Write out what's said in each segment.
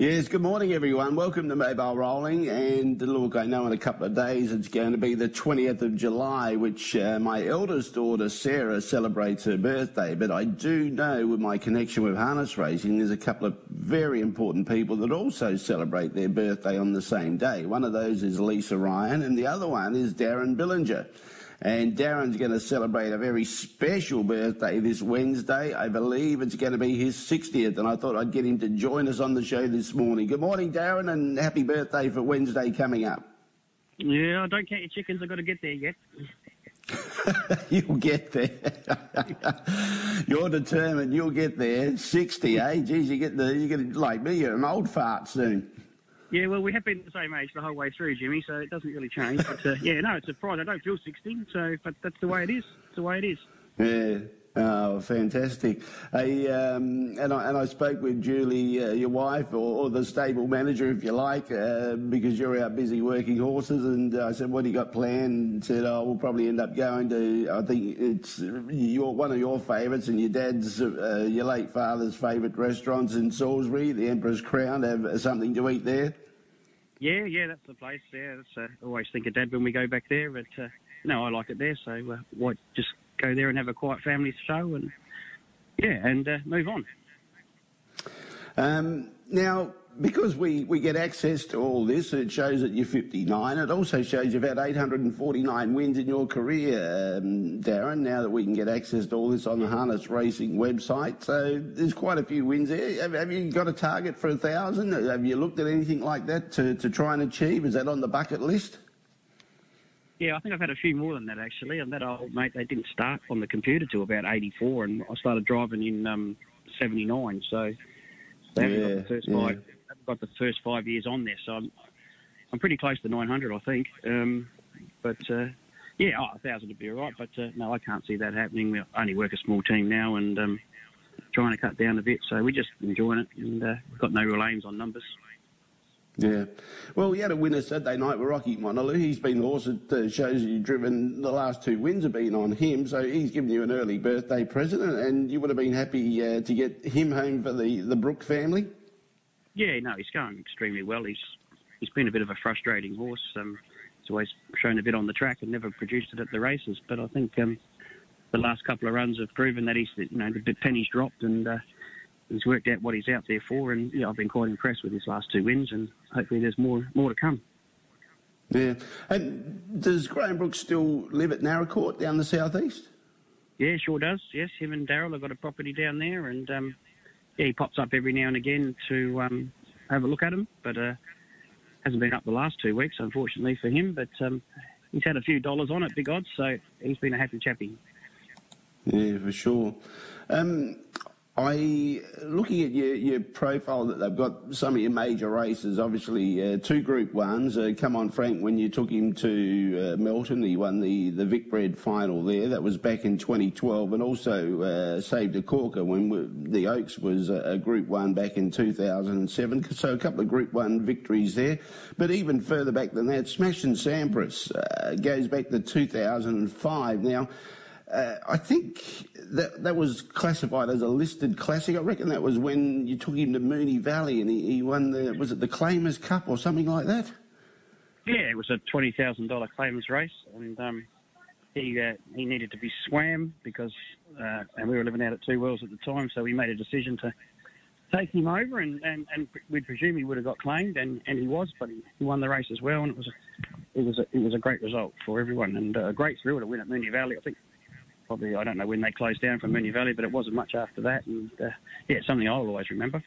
Yes, good morning everyone. Welcome to Mobile Rolling. And look, I know in a couple of days it's going to be the 20th of July, which uh, my eldest daughter Sarah celebrates her birthday. But I do know with my connection with harness racing, there's a couple of very important people that also celebrate their birthday on the same day. One of those is Lisa Ryan, and the other one is Darren Billinger. And Darren's going to celebrate a very special birthday this Wednesday. I believe it's going to be his 60th, and I thought I'd get him to join us on the show this morning. Good morning, Darren, and happy birthday for Wednesday coming up. Yeah, I don't count your chickens. I've got to get there yet. you'll get there. you're determined. You'll get there. 60, eh? Geez, you get the, you get like me. You're an old fart soon. Yeah, well, we have been the same age the whole way through, Jimmy, so it doesn't really change. But uh, yeah, no, it's a pride. I don't feel 60, so but that's the way it is. It's the way it is. Yeah. Oh, fantastic! I, um, and I and I spoke with Julie, uh, your wife, or, or, the stable manager, if you like, uh, because you're out busy working horses. And I said, "What do you got planned?" And said, "Oh, we'll probably end up going to. I think it's your one of your favourites and your dad's, uh, your late father's favourite restaurants in Salisbury, the Emperor's Crown. Have something to eat there." Yeah, yeah, that's the place. Yeah, that's, uh, I always think of Dad when we go back there, but uh, no, I like it there. So uh, why just go there and have a quiet family show and yeah, and uh, move on. Um, now, because we, we get access to all this, it shows that you're 59. It also shows you've had 849 wins in your career, um, Darren, now that we can get access to all this on the Harness Racing website. So there's quite a few wins there. Have, have you got a target for a 1,000? Have you looked at anything like that to, to try and achieve? Is that on the bucket list? Yeah, I think I've had a few more than that actually. And that old mate, they didn't start on the computer till about 84, and I started driving in um, 79. So they haven't yeah, got the first yeah. five got the first five years on there, so I'm I'm pretty close to 900, I think. Um, but uh, yeah, oh, a thousand would be all right. But uh, no, I can't see that happening. We only work a small team now, and um, trying to cut down a bit. So we're just enjoying it, and uh, we've got no real aims on numbers. Yeah. Well, we had a winner Saturday night with Rocky Monalu. He's been the horse that shows you've driven. The last two wins have been on him, so he's given you an early birthday present, and you would have been happy uh, to get him home for the, the Brook family. Yeah, no, he's going extremely well. He's he's been a bit of a frustrating horse. Um, he's always shown a bit on the track and never produced it at the races. But I think um, the last couple of runs have proven that he's you know the pennies dropped and uh, he's worked out what he's out there for. And yeah, I've been quite impressed with his last two wins, and hopefully there's more more to come. Yeah, and does Graham Brooks still live at Naracoorte down the southeast? Yeah, sure does. Yes, him and Daryl have got a property down there, and um, yeah, he pops up every now and again to um, have a look at him, but uh, hasn't been up the last two weeks, unfortunately for him. But um, he's had a few dollars on it, big odds, so he's been a happy chappie. Yeah, for sure. Um, I looking at your, your profile that they've got some of your major races. Obviously, uh, two Group Ones. Uh, come on, Frank. When you took him to uh, Melton, he won the the Vicbred final there. That was back in 2012, and also uh, saved a corker when the Oaks was a, Group One back in 2007. So a couple of Group One victories there. But even further back than that, Smashing Sampras uh, goes back to 2005. Now. Uh, I think that that was classified as a listed classic. I reckon that was when you took him to Moonee Valley and he, he won the was it the Claimers Cup or something like that. Yeah, it was a twenty thousand dollar Claimers race, and um, he uh, he needed to be swam because uh, and we were living out at Two Wells at the time, so we made a decision to take him over, and, and, and we'd presume he would have got claimed, and, and he was, but he, he won the race as well, and it was a, it was a, it was a great result for everyone, and a great thrill to win at Moonee Valley. I think probably I don't know when they closed down from Moonee Valley, but it wasn't much after that. And uh, yeah, it's something I'll always remember.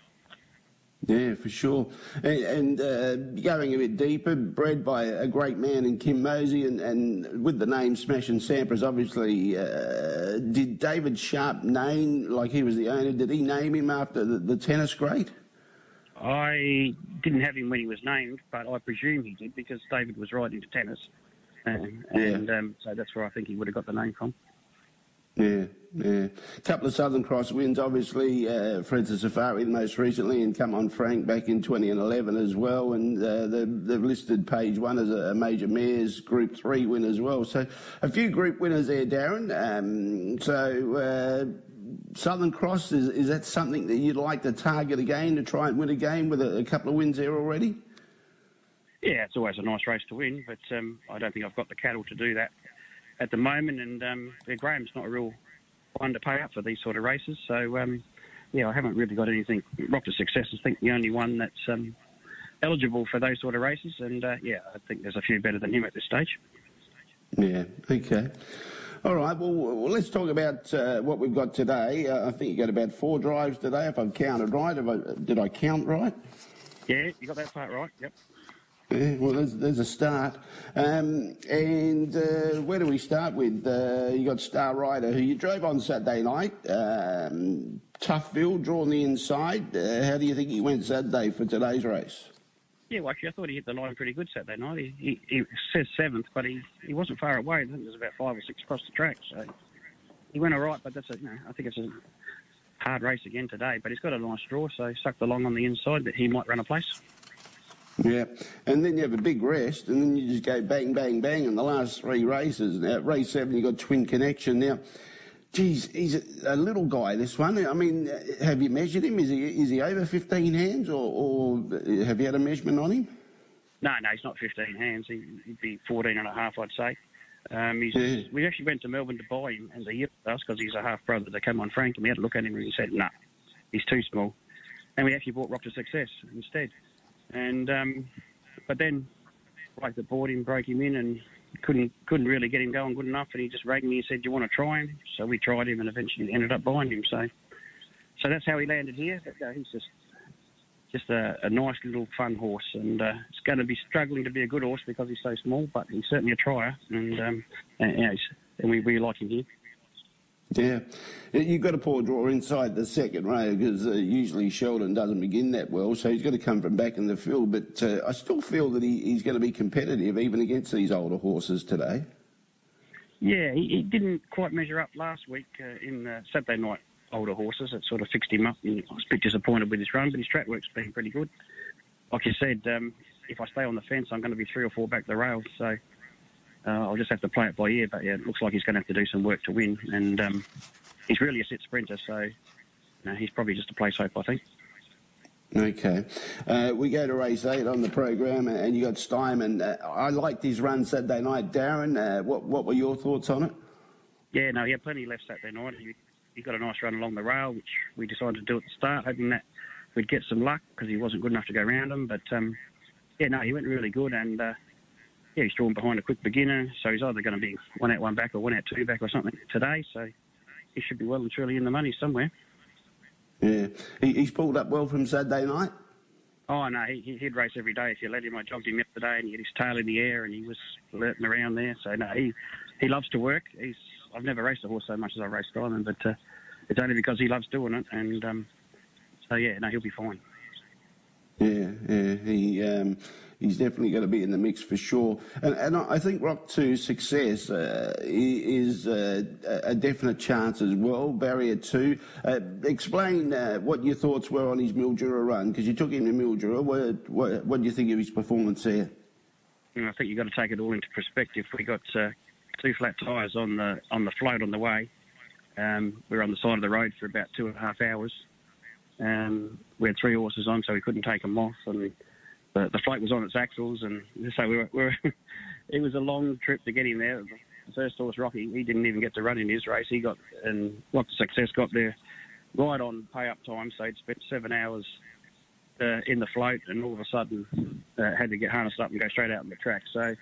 Yeah, for sure. And, and uh, going a bit deeper, bred by a great man in Kim Mosey, and, and with the name Smashing Sampras, obviously, uh, did David Sharp name, like he was the owner, did he name him after the, the tennis great? I didn't have him when he was named, but I presume he did because David was right into tennis. And, and um, so that's where I think he would have got the name from. Yeah, yeah. A couple of Southern Cross wins, obviously. Uh, Fred's Safari most recently, and Come On Frank back in 2011 as well. And uh, they've, they've, listed page one as a, major mares Group Three win as well. So a few Group winners there, Darren. Um, so. Uh, Southern Cross, is, is that something that you'd like to target again to try and win a game with a, a couple of wins there already? Yeah, it's always a nice race to win, but um, I don't think I've got the cattle to do that at the moment. And um, Graham's not a real one to pay up for these sort of races. So, um, yeah, I haven't really got anything. Rock to Success is, I think, the only one that's um, eligible for those sort of races. And, uh, yeah, I think there's a few better than him at this stage. Yeah, okay. All right, well, well let's talk about uh, what we've got today. Uh, I think you got about four drives today, if I've counted right. I, did I count right? Yeah, you got that part right, yep. Yeah, well, there's, there's a start. Um, and uh, where do we start with? Uh, you got Star Rider, who you drove on Saturday night. Um, Toughville, drawn the inside. Uh, how do you think he went Saturday for today's race? Yeah, well, actually, I thought he hit the line pretty good Saturday night. He, he, he says seventh, but he, he wasn't far away. I think there's about five or six across the track. So he went all right, but that's a, you know, I think it's a hard race again today. But he's got a nice draw, so sucked along on the inside that he might run a place. Yeah, and then you have a big rest, and then you just go bang, bang, bang in the last three races. Now, race seven, you got Twin Connection. Now, geez, he's a, a, little guy, this one. I mean, have you measured him? Is he is he over 15 hands, or, or have you had a measurement on him? No, no, he's not 15 hands. He, would be 14 and a half, I'd say. Um, yeah. We actually went to Melbourne to buy him as a year with us because he's a half brother to come on Frank, and we had a look at him and he said, no, nah, he's too small. And we actually bought Rock to Success instead. And um, but then, like the board him, broke him in, and couldn't couldn't really get him going good enough. And he just rang me and said, "Do you want to try him?" So we tried him, and eventually ended up buying him. So, so that's how he landed here. But, uh, he's just just a, a, nice little fun horse, and uh, it's going to be struggling to be a good horse because he's so small. But he's certainly a trier, and um, and, and we really like him here. Yeah, you've got a poor draw inside the second row because uh, usually Sheldon doesn't begin that well, so he's got to come from back in the field. But uh, I still feel that he, he's going to be competitive even against these older horses today. Yeah, he, he didn't quite measure up last week uh, in the Saturday night older horses. It sort of fixed him up. And I was a bit disappointed with his run, but his track work's been pretty good. Like you said, um, if I stay on the fence, I'm going to be three or four back the rail. So uh, I'll just have to play it by ear. But yeah, it looks like he's going to have to do some work to win, and um, he's really a sit sprinter, so you know, he's probably just a place hope, I think. Okay. Uh, we go to race eight on the program, and you got Steinman. Uh, I liked his run Saturday night. Darren, uh, what, what were your thoughts on it? Yeah, no, he had plenty left Saturday night. He, he got a nice run along the rail, which we decided to do at the start, hoping that we'd get some luck because he wasn't good enough to go around him. But um, yeah, no, he went really good, and uh, yeah, he's drawn behind a quick beginner, so he's either going to be one out, one back, or one out, two back, or something today. So he should be well and truly in the money somewhere. Yeah, he, he's pulled up well from Saturday night. Oh no, he, he'd race every day if you let him. I jogged him yesterday, and he had his tail in the air, and he was flirting around there. So no, he he loves to work. He's I've never raced a horse so much as I raced Diamond, but uh, it's only because he loves doing it, and um, so yeah, no, he'll be fine. Yeah, yeah, he um, he's definitely going to be in the mix for sure. And, and I think Rock to success uh, is uh, a definite chance as well. Barrier two. Uh, explain uh, what your thoughts were on his Mildura run because you took him to Mildura. What, what, what, do you think of his performance there? I think you've got to take it all into perspective. We got uh, two flat tyres on the on the float on the way. Um, we were on the side of the road for about two and a half hours. Um, we had three horses on, so we couldn't take them off, and the, the float was on its axles, and so we were. We were it was a long trip to get him there. The first horse, Rocky, he didn't even get to run in his race. He got and to Success got there right on pay up time, so he'd spent seven hours uh, in the float, and all of a sudden uh, had to get harnessed up and go straight out on the track. So it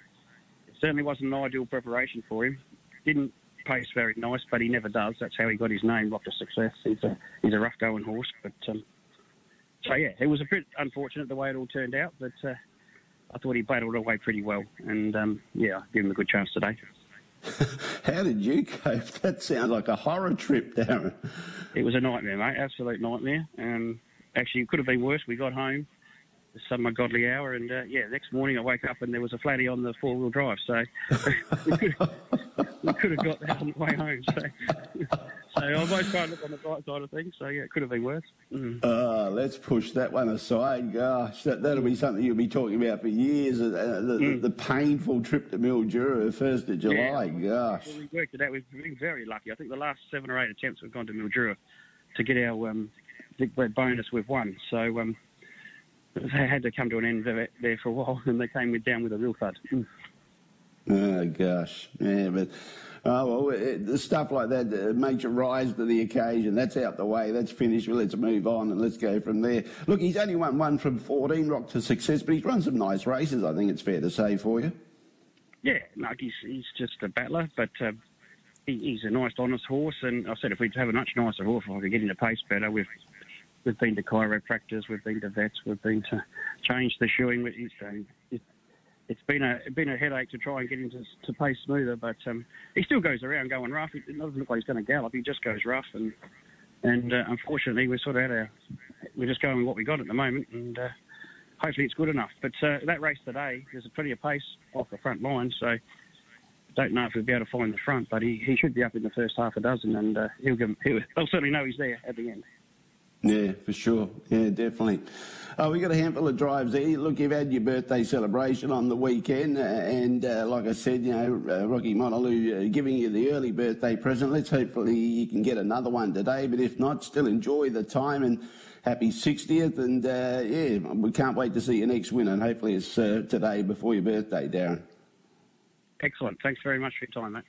certainly wasn't an ideal preparation for him. Didn't pace very nice, but he never does. That's how he got his name, Rock to Success. He's a he's a rough going horse, but um, so yeah, it was a bit unfortunate the way it all turned out, but uh, I thought he battled away pretty well, and um, yeah, I give him a good chance today. How did you cope? That sounds like a horror trip, Darren. It was a nightmare, mate. Absolute nightmare. Um, actually, it could have been worse. We got home, some ungodly hour, and uh, yeah, next morning I woke up and there was a flatty on the four wheel drive, so we, could have, we could have got that on the way home. So, so I always try to look on the bright side of things. So yeah, it could have been worse. Mm. Uh, let's push that one aside. Gosh, that, that'll be something you'll be talking about for years. Uh, the, mm. the, painful trip to Mildura, first of July. Yeah. Gosh, well, we worked it out. We've been very lucky. I think the last seven or eight attempts we've gone to Mildura to get our um, Vic bonus. We've won. So. Um, they had to come to an end there for a while, and they came down with a real thud. Mm. Oh gosh, yeah, but oh well, it, stuff like that uh, makes you rise to the occasion. That's out the way. That's finished. Well, let's move on and let's go from there. Look, he's only won one from 14 Rock to success, but he's run some nice races. I think it's fair to say for you. Yeah, no, he's he's just a battler, but. Uh, he, he's a nice, honest horse, and I said if we'd have a much nicer horse, if I could get him to pace better, we've we've been to chiropractors, we've been to vets, we've been to change the shoeing. It's, it, has been a been a headache to try and get him to, to pace smoother, but um, he still goes around going rough. It doesn't look like he's going to gallop. He just goes rough, and and uh, unfortunately we're sort of at our we're just going with what we got at the moment, and uh, hopefully it's good enough. But uh, that race today, there's a plenty of pace off the front line, so don't know if we'll be able to find the front, but he, he should be up in the first half a dozen, and uh, he'll give, he'll, they'll certainly know he's there at the end. Yeah, for sure. Yeah, definitely. Oh, we got a handful of drives there. Look, you've had your birthday celebration on the weekend, uh, and uh, like I said, you know, uh, Rocky Montaloo uh, giving you the early birthday present. Let's hopefully you can get another one today, but if not, still enjoy the time and happy 60th. And uh, yeah, we can't wait to see your next win, and hopefully it's uh, today before your birthday, Darren. Excellent. Thanks very much for your time, mate.